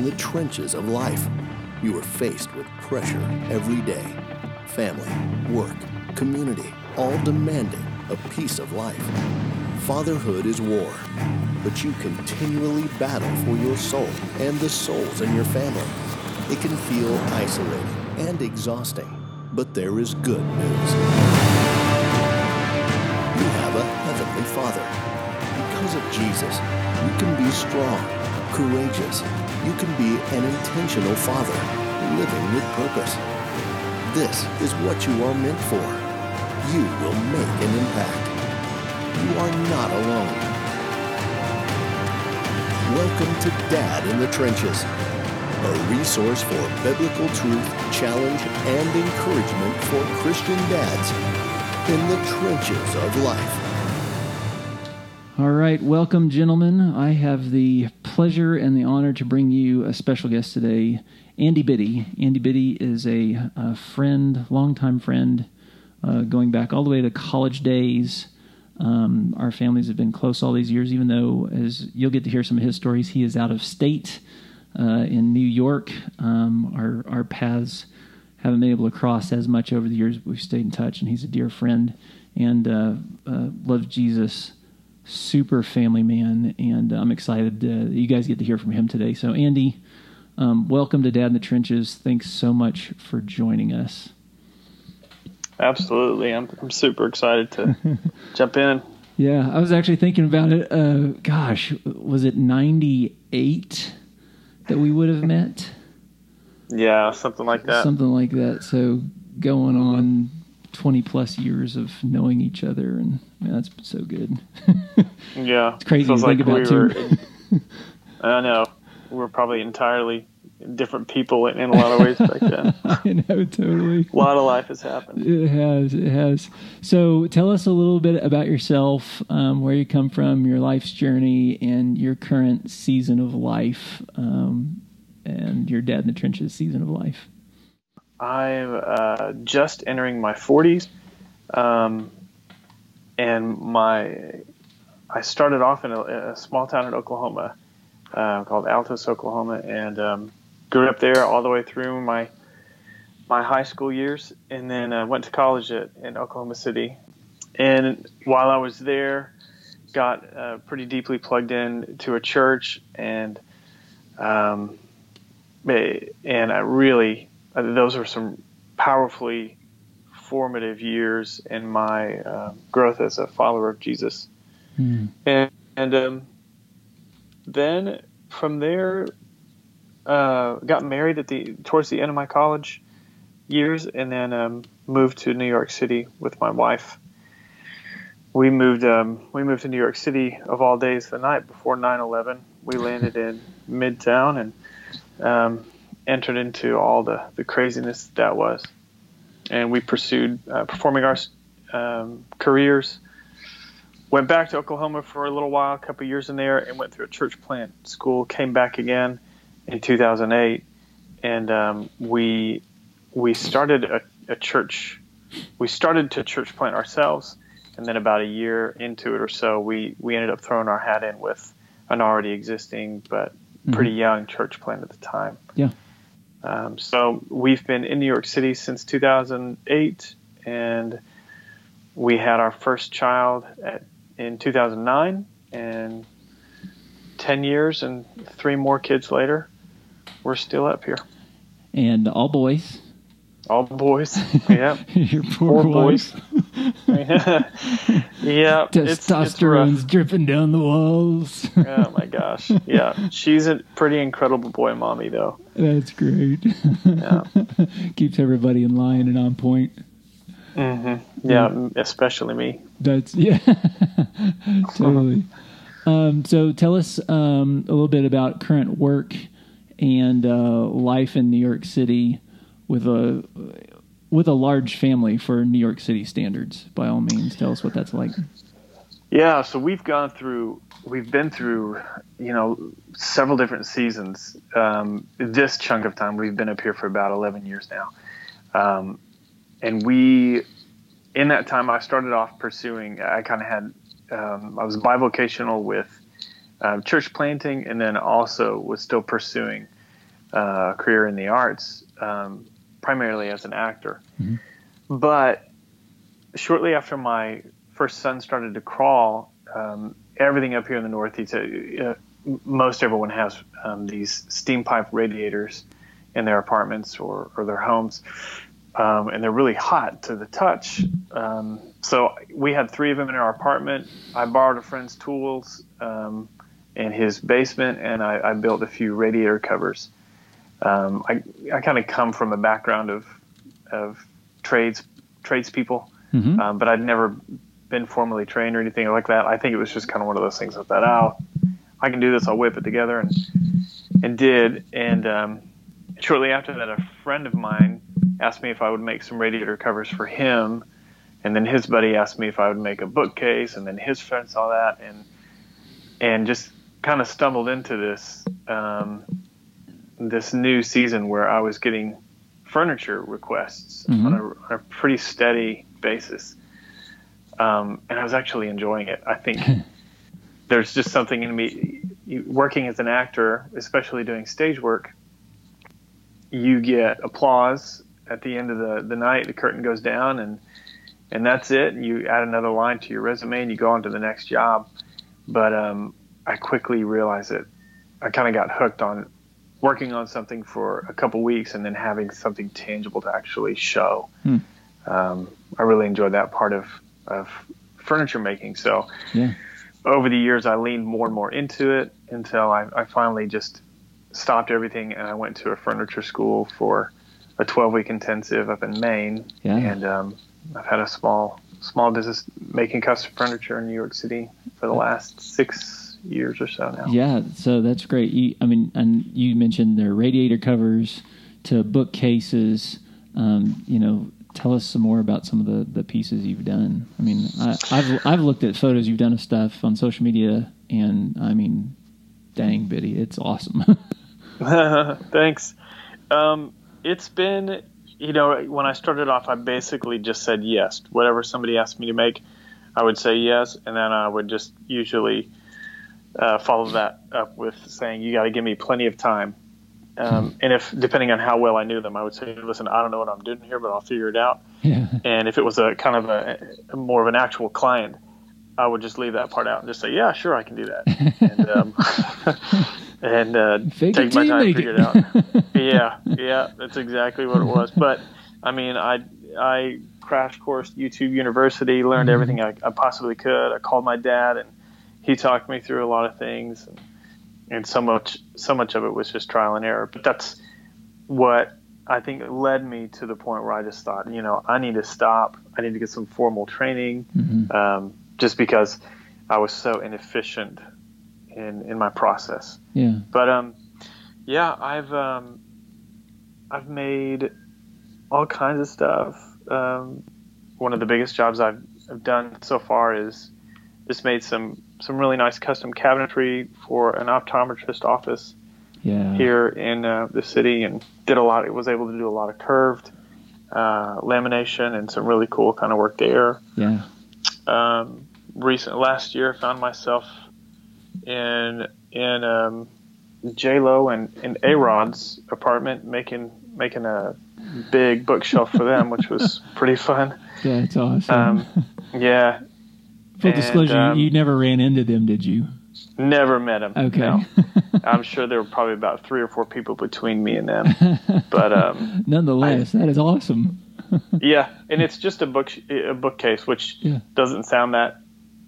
in the trenches of life. You are faced with pressure every day. Family, work, community, all demanding a piece of life. Fatherhood is war, but you continually battle for your soul and the souls in your family. It can feel isolating and exhausting, but there is good news. You have a Heavenly Father. Because of Jesus, you can be strong, courageous. You can be an intentional father, living with purpose. This is what you are meant for. You will make an impact. You are not alone. Welcome to Dad in the Trenches, a resource for biblical truth, challenge, and encouragement for Christian dads in the trenches of life. All right, welcome, gentlemen. I have the pleasure and the honor to bring you a special guest today, Andy Biddy. Andy Biddy is a, a friend, longtime friend, uh, going back all the way to college days. Um, our families have been close all these years, even though, as you'll get to hear some of his stories, he is out of state uh, in New York. Um, our our paths haven't been able to cross as much over the years. But we've stayed in touch, and he's a dear friend and uh, uh, loves Jesus. Super family man, and I'm excited uh, you guys get to hear from him today. So, Andy, um, welcome to Dad in the Trenches. Thanks so much for joining us. Absolutely, I'm I'm super excited to jump in. Yeah, I was actually thinking about it. Uh, gosh, was it '98 that we would have met? Yeah, something like that. Something like that. So going on 20 plus years of knowing each other, and man, that's been so good. yeah, it's crazy to Feels think like about we were in- I know we're probably entirely different people in, in a lot of ways back then. I know, totally. A lot of life has happened. It has. It has. So tell us a little bit about yourself, um, where you come from, your life's journey, and your current season of life, um, and your dad in the trenches season of life. I'm uh, just entering my 40s, um, and my I started off in a, a small town in Oklahoma uh, called Altus, Oklahoma, and um, grew up there all the way through my my high school years, and then uh, went to college at, in Oklahoma City. And while I was there, got uh, pretty deeply plugged in to a church, and um, and I really those were some powerfully formative years in my uh, growth as a follower of Jesus. Hmm. And, and um, then from there, uh, got married at the towards the end of my college years, and then um, moved to New York City with my wife. We moved um, we moved to New York City of all days the night before 9/11. We landed in Midtown and um, entered into all the, the craziness that was. And we pursued uh, performing arts um, careers. Went back to Oklahoma for a little while, a couple years in there, and went through a church plant school. Came back again in 2008, and um, we we started a, a church. We started to church plant ourselves, and then about a year into it or so, we we ended up throwing our hat in with an already existing but pretty young church plant at the time. Yeah. Um, so we've been in New York City since 2008, and we had our first child at, in 2009, and 10 years and three more kids later, we're still up here. And all boys. All boys. Yeah. Your poor Four wife. boys. yeah. Testosterone's dripping down the walls. Oh my gosh. Yeah. She's a pretty incredible boy mommy, though. That's great. Yeah. Keeps everybody in line and on point. Mm-hmm. Yeah. Especially me. That's yeah, totally. Um, so tell us um, a little bit about current work and uh, life in New York City with a with a large family for New York City standards. By all means, tell us what that's like. Yeah, so we've gone through, we've been through, you know, several different seasons. Um, this chunk of time, we've been up here for about 11 years now. Um, and we, in that time, I started off pursuing, I kind of had, um, I was bivocational with uh, church planting and then also was still pursuing uh, a career in the arts, um, primarily as an actor. But shortly after my first son started to crawl, um, everything up here in the Northeast, uh, uh, most everyone has um, these steam pipe radiators in their apartments or, or their homes. Um, and they're really hot to the touch. Um, so we had three of them in our apartment. I borrowed a friend's tools um, in his basement, and I, I built a few radiator covers. Um, I, I kind of come from a background of of trades tradespeople, um, but I'd never been formally trained or anything like that. I think it was just kind of one of those things I thought, oh, I can do this. I'll whip it together, and and did. And um, shortly after that, a friend of mine asked me if I would make some radiator covers for him, and then his buddy asked me if I would make a bookcase, and then his friend saw that, and and just kind of stumbled into this um, this new season where I was getting furniture requests on, a, on a pretty steady basis, um, and I was actually enjoying it. I think there's just something in me working as an actor, especially doing stage work. You get applause at the end of the, the night. The curtain goes down, and and that's it. You add another line to your resume, and you go on to the next job. But um, I quickly realized that I kind of got hooked on working on something for a couple weeks and then having something tangible to actually show. Um, I really enjoyed that part of, of furniture making. So Yeah. over the years, I leaned more and more into it until I, I finally just stopped everything and I went to a furniture school for a 12 week intensive up in Maine. Yeah. And um, I've had a small small business making custom furniture in New York City for the last six years or so now. Yeah, so that's great. You, I mean, and you mentioned their radiator covers to bookcases. Um, you know, tell us some more about some of the, the pieces you've done. I mean, I, I've I've looked at photos you've done of stuff on social media, and I mean, dang, Biddy, it's awesome. Thanks. Um, it's been, you know, when I started off, I basically just said yes. Whatever somebody asked me to make, I would say yes, and then I would just usually uh, follow that up with saying, "You got to give me plenty of time." Um, and if depending on how well I knew them, I would say, "Listen, I don't know what I'm doing here, but I'll figure it out." yeah, And if it was a kind of a, more of an actual client, I would just leave that part out and just say, "Yeah, sure, I can do that," and um, and uh, take my time, figure it. it out. yeah, yeah, that's exactly what it was. But I mean, I I crash course YouTube University, learned Mm-hmm. everything I, I possibly could. I called my dad, and he talked me through a lot of things, and, and so much so much of it was just trial and error. But that's what I think led me to the point where I just thought, you know, I need to stop. I need to get some formal training, Mm-hmm. um, just because I was so inefficient in in my process. yeah, But um, yeah, I've um, I've made all kinds of stuff. Um, one of the biggest jobs I've, I've done so far is just made some some really nice custom cabinetry for an optometrist office yeah. here in uh, the city, and did a lot. It was able to do a lot of curved uh, lamination and some really cool kind of work there yeah, um, recent last year found myself in in um, J Lo and, and A Rod's apartment making making a big bookshelf for them, which was pretty fun. yeah. It's awesome. Um, yeah, Full and, disclosure, um, you never ran into them, did you? never met them. Okay. no. I'm sure there were probably about three or four people between me and them. But um, Nonetheless, that is awesome. yeah, and it's just a book a bookcase, which Yeah. doesn't sound that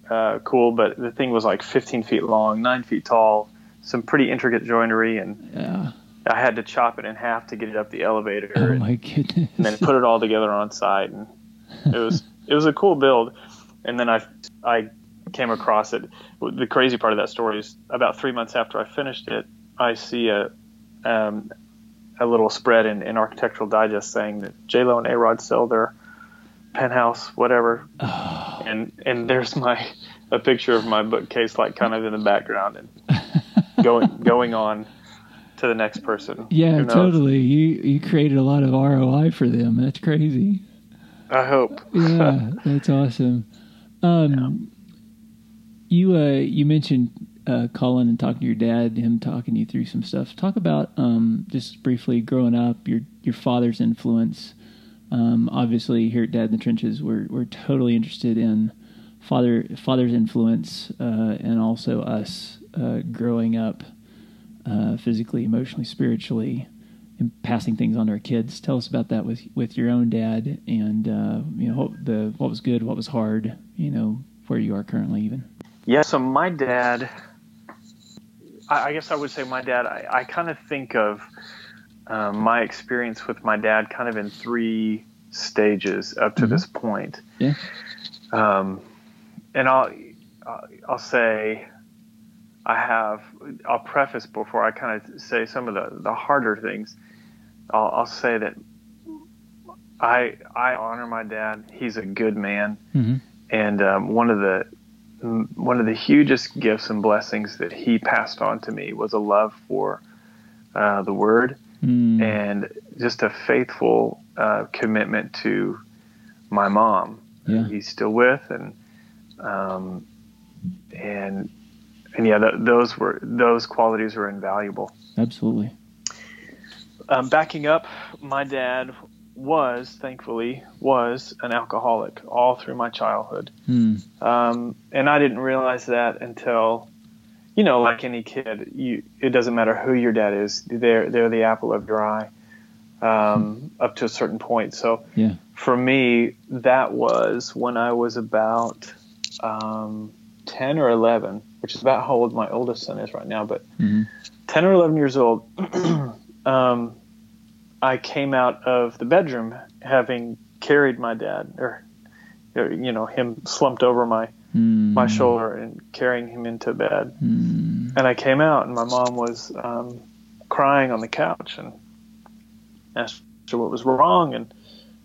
uh, cool, but the thing was like 15 feet long, nine feet tall, some pretty intricate joinery, and Yeah. I had to chop it in half to get it up the elevator, Oh and, my goodness. and then put it all together on site, and it was it was a cool build. And then I I came across it. The crazy part of that story is about three months after I finished it, I see a um, a little spread in, in Architectural Digest saying that J Lo and A Rod sell their penthouse, whatever. And and there's my a picture of my bookcase like kind of in the background and going going on to the next person. Yeah, totally. You you created a lot of ROI for them. That's crazy. I hope. Yeah, that's awesome. Um, you uh, you mentioned uh, calling and talking to your dad, him talking you through some stuff. Talk about um, just briefly growing up, your your father's influence. Um, obviously, here at Dad in the Trenches, we're we're totally interested in father father's influence uh, and also us uh, growing up uh, physically, emotionally, spiritually, and passing things on to our kids. Tell us about that with with your own dad, and uh, you know what the what was good, what was hard. You know where you are currently, even. Yeah. So my dad, I, I guess I would say my dad. I, I kind of think of um, my experience with my dad kind of in three stages up to Mhm. this point. Yeah. Um, and I'll I'll say I have I'll preface before I kind of say some of the the harder things. I'll, I'll say that I I honor my dad. He's a good man, Mm-hmm. and um, one of the one of the hugest gifts and blessings that he passed on to me was a love for uh, the Word Mm. and just a faithful uh, commitment to my mom. Yeah. He's still with, and um, and and yeah, th- those were those qualities were invaluable. Absolutely. Um, backing up, my dad was thankfully was an alcoholic all through my childhood, Mm. um, and I didn't realize that until. You know, like any kid, you it doesn't matter who your dad is; they're they're the apple of your eye, um, up to a certain point. So, Yeah. for me, that was when I was about um, 10 or 11, which is about how old my oldest son is right now. But Mhm. 10 or 11 years old, um, I came out of the bedroom having carried my dad, or, or, you know, him slumped over my, Mm. my shoulder and carrying him into bed. Mm. And I came out, and my mom was um, crying on the couch and asked her what was wrong, and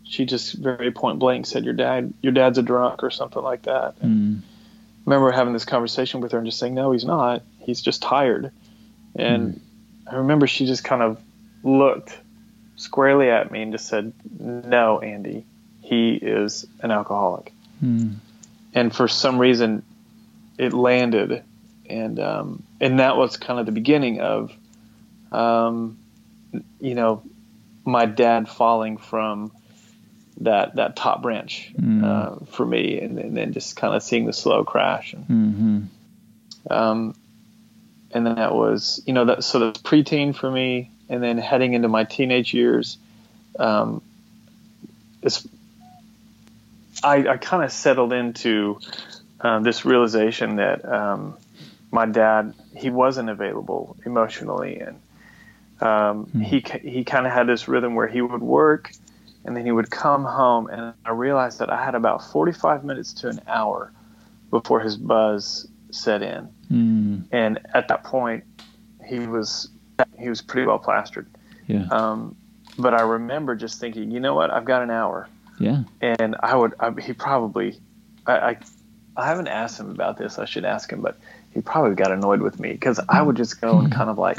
she just very point blank said, "Your dad, your dad's a drunk or something like that." And Mm. I remember having this conversation with her and just saying, "No, he's not. He's just tired." And I remember she just kind of looked squarely at me and just said, "No, Andy, he is an alcoholic." Mm. and for some reason it landed and um, and that was kind of the beginning of um, you know my dad falling from that that top branch Mm. uh, for me and, and then just kind of seeing the slow crash and Mm-hmm. um, and then that was you know that so that's preteen for me and then heading into my teenage years um, it's, I, I kind of settled into um, this realization that um, my dad he wasn't available emotionally and um, Hmm. he he kind of had this rhythm where he would work and then he would come home and I realized that I had about 45 minutes to an hour before his buzz set in Mm. and at that point he was he was pretty well plastered Yeah. um, but i remember just thinking you know what i've got an hour Yeah. and i would I, he probably I, I i haven't asked him about this i should ask him but he probably got annoyed with me because i would just go and kind of like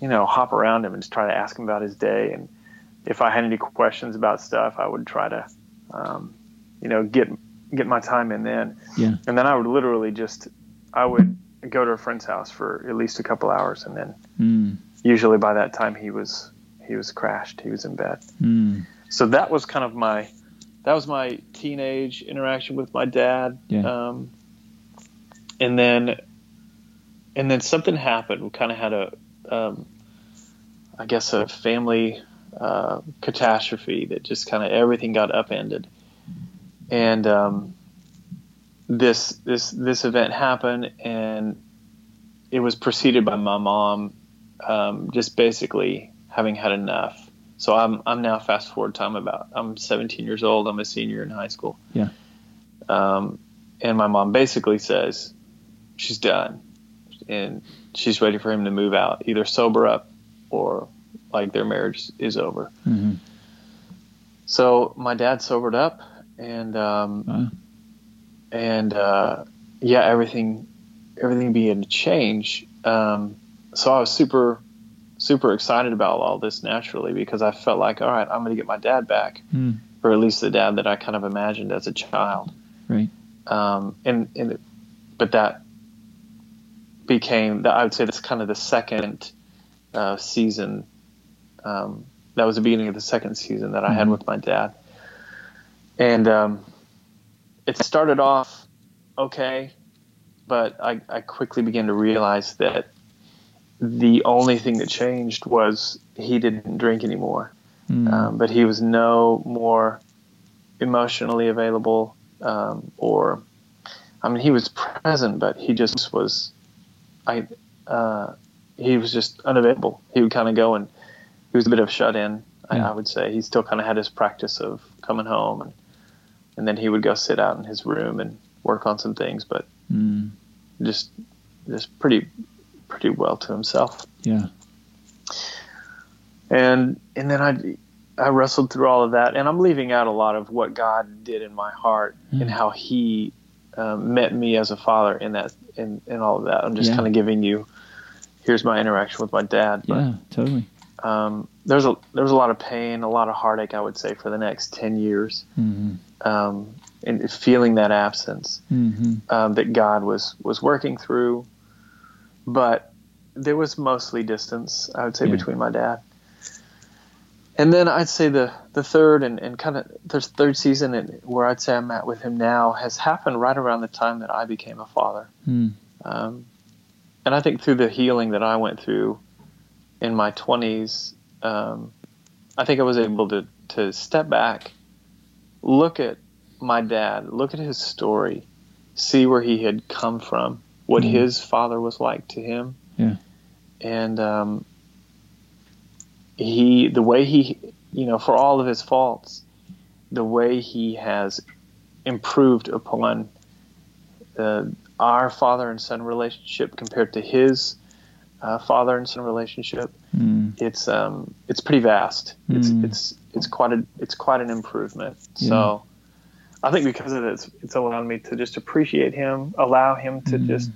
you know hop around him and just try to ask him about his day and if i had any questions about stuff i would try to um, you know get get my time in then Yeah. and then i would literally just i would go to a friend's house for at least a couple hours and then Mm. usually by that time he was he was crashed he was in bed Mm. so that was kind of my that was my teenage interaction with my dad Yeah. um, and then and then something happened we kind of had a um, i guess a family uh, catastrophe that just kind of everything got upended and um, this this this event happened and it was preceded by my mom um, just basically having had enough so I'm I'm now fast forward time about I'm 17 years old. I'm a senior in high school. Yeah. Um, and my mom basically says she's done, and she's ready for him to move out, either sober up or like their marriage is over. Mhm. So my dad sobered up, and um, Wow. and uh, yeah, everything everything began to change. Um, so I was super super excited about all this naturally because I felt like, all right, I'm going to get my dad back, Mm. or at least the dad that I kind of imagined as a child. Right. Um, and and but that became I would say that's kind of the second uh, season. Um, that was the beginning of the second season that I had Mhm. with my dad, and um, it started off okay, but I, I quickly began to realize that the only thing that changed was he didn't drink anymore, Mm. um, but he was no more emotionally available um, or I mean he was present, but he just was I uh, he was just unavailable. He would kind of go and he was a bit of shut in. I, Yeah. I would say he still kind of had his practice of coming home and and then he would go sit out in his room and work on some things, but Mm. just just pretty pretty well to himself. Yeah. And and then I I wrestled through all of that, and I'm leaving out a lot of what God did in my heart Mm. and how He um, met me as a father in that in, in all of that. I'm just Yeah. kind of giving you here's my interaction with my dad. But Yeah. Totally. Um, there's a there was a lot of pain, a lot of heartache. I would say for the next ten years, hmm um, and feeling that absence. hmm um, that God was was working through, but there was mostly distance. I would say Yeah. between my dad, and then I'd say the the third and, and kind of the third season and where I'd say I'm at with him now has happened right around the time that I became a father, Mm. um, and I think through the healing that I went through in my twenties, um, I think I was able to to step back, look at my dad, look at his story, see where he had come from, what Mhm. his father was like to him. Yeah. And um, he, the way he, you know, for all of his faults, the way he has improved upon uh, our father and son relationship compared to his uh, father and son relationship, Mm. it's um, it's pretty vast. It's Mm. it's it's quite a it's quite an improvement. Yeah. So I think because of it, it's, it's allowed me to just appreciate him, allow him to Mm. just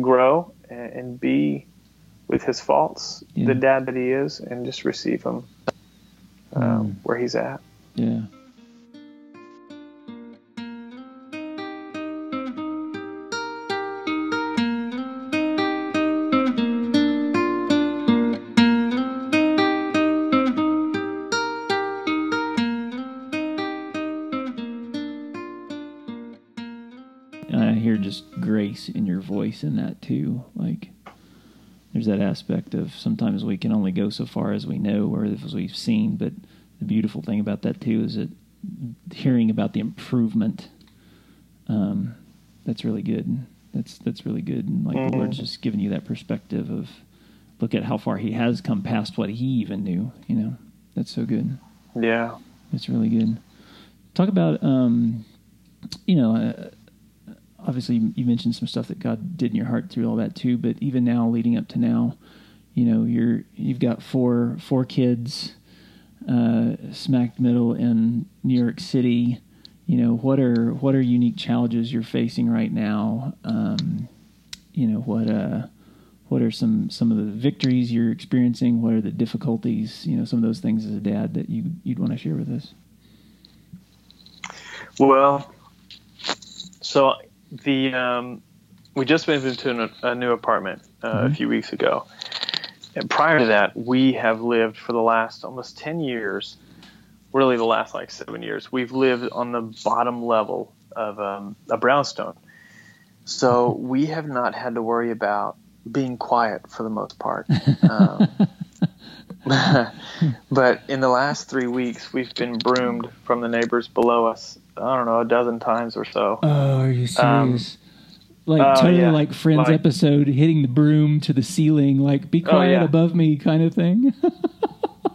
grow and, and be with his faults, Yeah. the dad that he is, and just receive him um, Mm. where he's at. Yeah. In in that too. Like there's that aspect of sometimes we can only go so far as we know or as we've seen, but the beautiful thing about that too is that hearing about the improvement, um, that's really good. That's that's really good, and like the Mhm. Lord's just giving you that perspective of look at how far He has come past what He even knew. You know, that's so good. Yeah. That's really good. Talk about, um, you know, uh, obviously you mentioned some stuff that God did in your heart through all that too. But even now, leading up to now, you know, you're you've got four four kids, uh, smack middle in New York City. You know, what are what are unique challenges you're facing right now? Um, you know, what uh, what are some some of the victories you're experiencing? What are the difficulties? You know, some of those things as a dad that you you'd want to share with us. Well, so the um, we just moved into an, a new apartment uh, a Mhm. few weeks ago, and prior to that, we have lived for the last almost ten years, really the last like seven years. We've lived on the bottom level of um, a brownstone, so we have not had to worry about being quiet for the most part. Um, but in the last three weeks, we've been broomed from the neighbors below us. I don't know, a dozen times or so. Oh, are you Um, like oh, totally yeah. like Friends Like- episode, hitting the broom to the ceiling, like "Be Oh, quiet yeah. above me" kind of thing.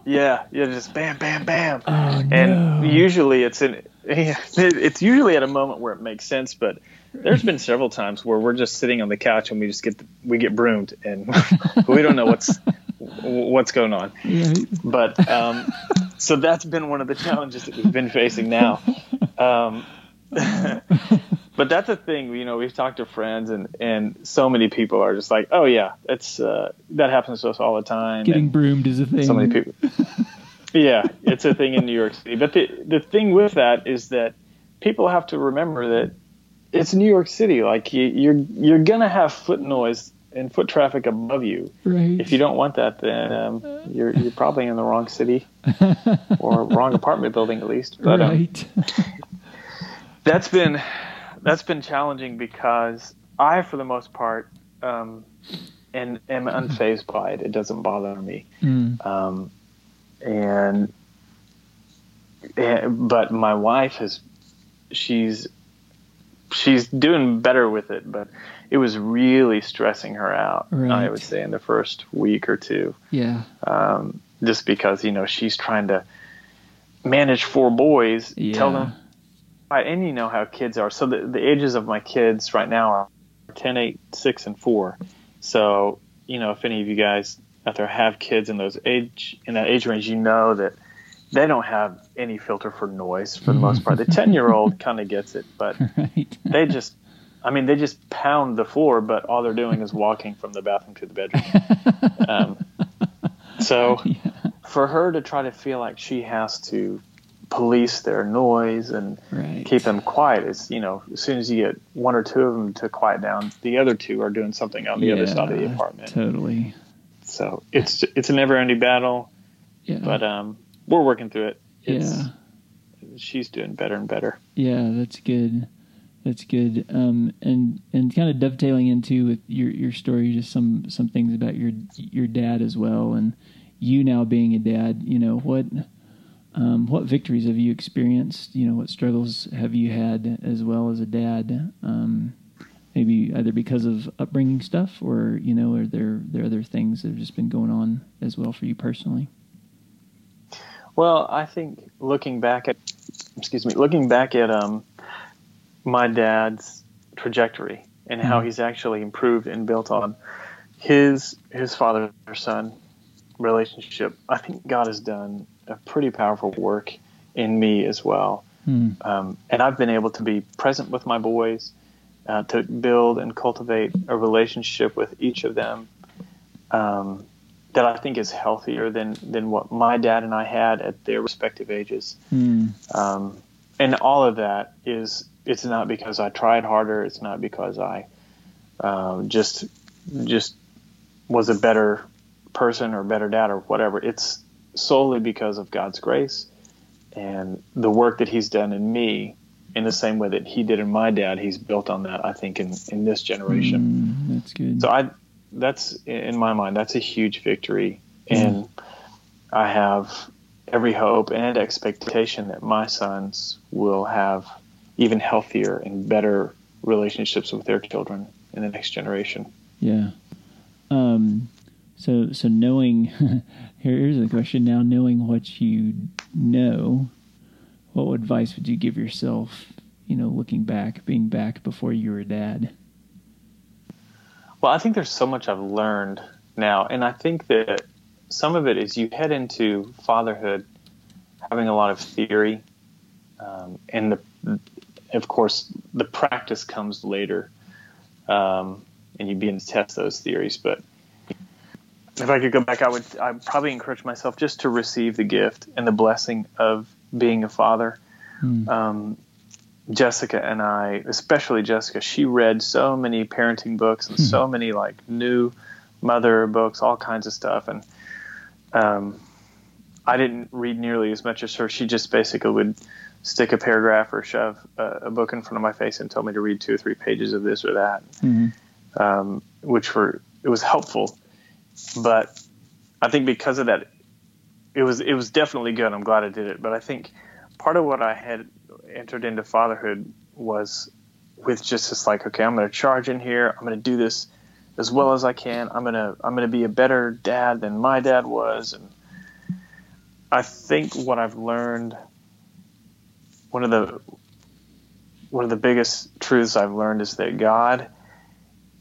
Yeah, yeah, just bam, bam, bam. oh and no! usually it's in it's usually at a moment where it makes sense but there's been several times where we're just sitting on the couch and we just get the, we get broomed and we don't know what's what's going on Right. but um, so that's been one of the challenges that we've been facing now um, but that's a thing you know we've talked to friends and and so many people are just like oh yeah it's uh, that happens to us all the time Getting and- broomed is a thing. so many people. yeah, it's a thing in New York City. But the the thing with that is that people have to remember that it's New York City. Like you, you're you're gonna have foot noise and foot traffic above you. Right. If you don't want that, then um, you're you're probably in the wrong city or wrong apartment building at least. But um, right. that's been that's been challenging because I, for the most part, um, and am unfazed by it. It doesn't bother me. Mm. Um, and, and but my wife has she's she's doing better with it, but it was really stressing her out. I would say in the first week or two, Yeah. um, just because you know she's trying to manage four boys, Yeah. tell them, and you know how kids are. So the, the ages of my kids right now are 10, 8, 6, and 4. So, you know, if any of you guys out there have kids in those age in that age range, you know that they don't have any filter for noise for the most part. The 10 year old kind of gets it, but Right. they just I mean, they just pound the floor, but all they're doing is walking from the bathroom to the bedroom. Um, so for her to try to feel like she has to police their noise and Right. keep them quiet is, you know, as soon as you get one or two of them to quiet down, the other two are doing something on the other side of the apartment. Totally. So it's it's a never ending battle, Yeah. but um, we're working through it. It's, yeah. She's doing better and better. Yeah, that's good. That's good. Um, and and kind of dovetailing into with your your story, just some some things about your your dad as well, and you now being a dad. You know what um, what victories have you experienced? You know what struggles have you had as well as a dad? Um, maybe either because of upbringing stuff, or you know, are there there other things that have just been going on as well for you personally? Well, I think looking back at, excuse me, looking back at um, my dad's trajectory and how Mhm. he's actually improved and built on his his father son relationship. I think God has done a pretty powerful work in me as well, Hmm. um, and I've been able to be present with my boys, uh, to build and cultivate a relationship with each of them. Um, that I think is healthier than than what my dad and I had at their respective ages. Hmm. Um, and all of that is it's not because I tried harder. It's not because I um, just just was a better person or better dad or whatever. It's solely because of God's grace and the work that He's done in me. In the same way that He did in my dad, He's built on that. I think in in this generation. Hmm, that's good. So I, that's in my mind, that's a huge victory, and I have every hope and expectation that my sons will have even healthier and better relationships with their children in the next generation. Yeah. Um, so so knowing here, here's the question now knowing what you know, what advice would you give yourself, you know, looking back, being back before you were a dad? Well, I think there's so much I've learned now, and I think that some of it is you head into fatherhood having a lot of theory, um, and the, of course, the practice comes later, um, and you begin to test those theories. But if I could go back, I would I'd probably encourage myself just to receive the gift and the blessing of being a father. Hmm. Um, Jessica and I, especially Jessica, she read so many parenting books and so many like new mother books, all kinds of stuff. And um, I didn't read nearly as much as her. She just basically would stick a paragraph or shove a, a book in front of my face and tell me to read two or three pages of this or that, Mhm. um, which were it was helpful. But I think because of that, it was it was definitely good. I'm glad I did it. But I think part of what I had entered into fatherhood was with just this like, okay, I'm going to charge in here. I'm going to do this as well as I can. I'm going to I'm going to be a better dad than my dad was. And I think what I've learned, one of the one of the biggest truths I've learned is that God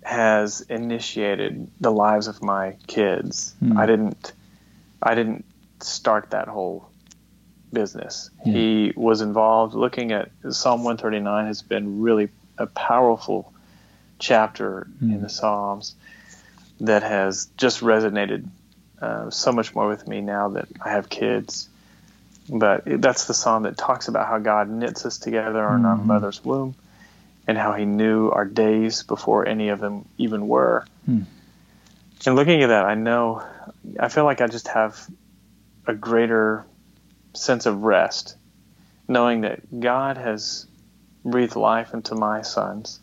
has initiated the lives of my kids. Hmm. I didn't I didn't start that whole business. Yeah. He was involved looking at Psalm 139 has been really a powerful chapter Hmm. in the Psalms that has just resonated uh, so much more with me now that I have kids. But it, that's the psalm that talks about how God knits us together in our Mhm. mother's womb, and how He knew our days before any of them even were. Hmm. And looking at that, I know, I feel like I just have a greater sense of rest, knowing that God has breathed life into my sons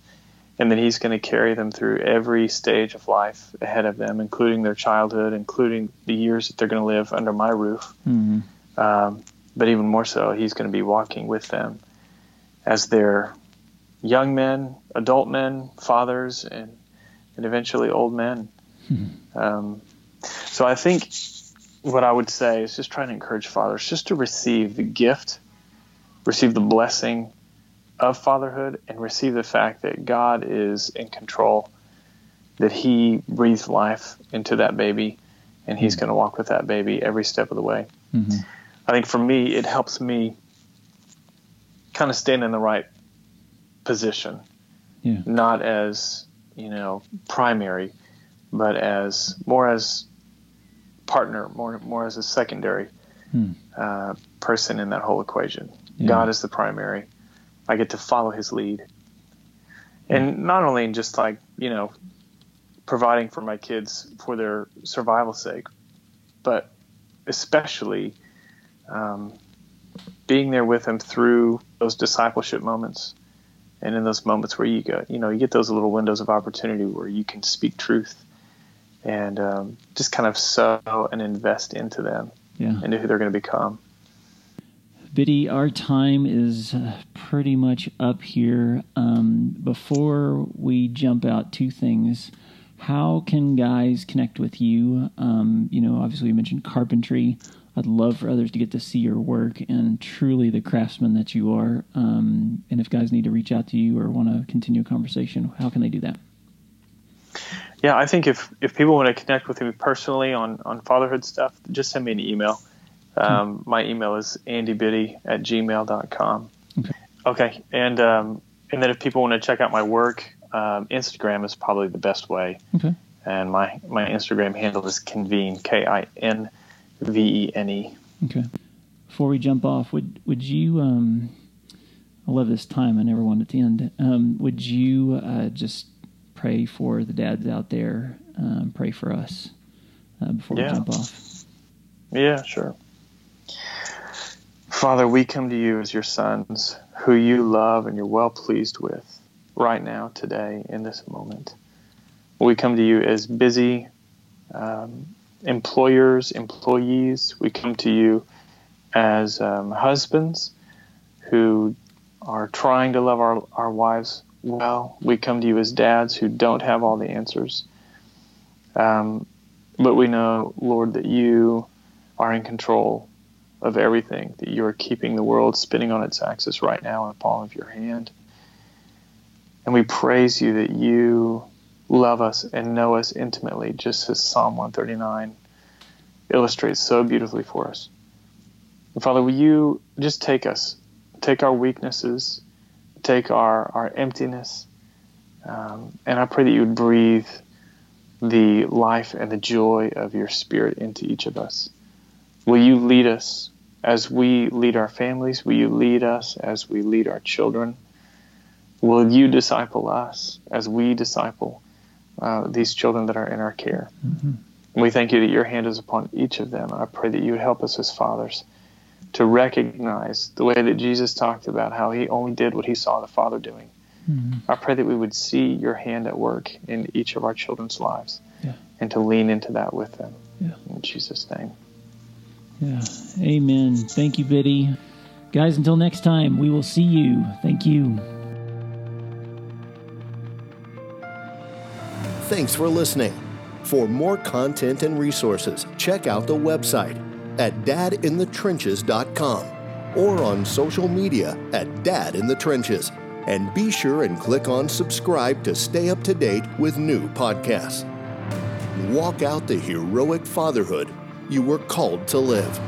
and that He's going to carry them through every stage of life ahead of them, including their childhood, including the years that they're going to live under my roof. Mhm. Um, but even more so, He's going to be walking with them as they're young men, adult men, fathers, and, and eventually old men. Um, so I think what I would say is just trying to encourage fathers just to receive the gift, receive the blessing of fatherhood, and receive the fact that God is in control, that He breathed life into that baby, and He's going to walk with that baby every step of the way. Mhm. I think for me, it helps me kind of stand in the right position, Yeah. not as you know primary, but as more as partner, more more as a secondary Hmm. uh, person in that whole equation. Yeah. God is the primary. I get to follow His lead, and not only in just like you know providing for my kids for their survival sake, but especially um, being there with them through those discipleship moments and in those moments where you go you know you get those little windows of opportunity where you can speak truth and um, just kind of sow and invest into them Yeah. into who they're going to become Biddy, our time is uh, pretty much up here. Um, before we jump out, two things. How can guys connect with you? Um, you know, obviously, you mentioned carpentry. I'd love for others to get to see your work and truly the craftsman that you are. Um, and if guys need to reach out to you or want to continue a conversation, how can they do that? yeah i think if if people want to connect with me personally on on fatherhood stuff just send me an email um, my email is andybiddy at gmail.com Okay. okay and um, and then if people want to check out my work um, instagram is probably the best way Okay. and my my instagram handle is kinvene k-i-n-v-e-n-e Okay. Before we jump off, would would you? Um, I love this time. I never want it to end. Um, would you uh, just pray for the dads out there? Um, pray for us uh, before Yeah. we jump off. Yeah, sure. Father, we come to you as your sons, who you love and you're well pleased with right now, today, in this moment. We come to you as busy um, employers, employees. We come to you as um, husbands who are trying to love our, our wives well. We come to you as dads who don't have all the answers. Um, but we know, Lord, that you are in control of everything, that you are keeping the world spinning on its axis right now in the palm of your hand. And we praise you that you love us and know us intimately, just as Psalm 139 illustrates so beautifully for us. And Father, will you just take us, take our weaknesses, take our, our emptiness, um, and I pray that you would breathe the life and the joy of your Spirit into each of us. Will you lead us as we lead our families? Will you lead us as we lead our children? Will you disciple us as we disciple uh, these children that are in our care? Mm-hmm. And we thank you that your hand is upon each of them. And I pray that you would help us as fathers to recognize the way that Jesus talked about how he only did what he saw the Father doing. Mm-hmm. I pray that we would see your hand at work in each of our children's lives Yeah. and to lean into that with them. Yeah. In Jesus' name. Yeah. Amen. Thank you, Biddy. Guys, until next time, we will see you. Thank you. Thanks for listening. For more content and resources, check out the website at dadinthetrenches.com or on social media at Dad in the Trenches. And be sure and click on subscribe to stay up to date with new podcasts. Walk out the heroic fatherhood you were called to live.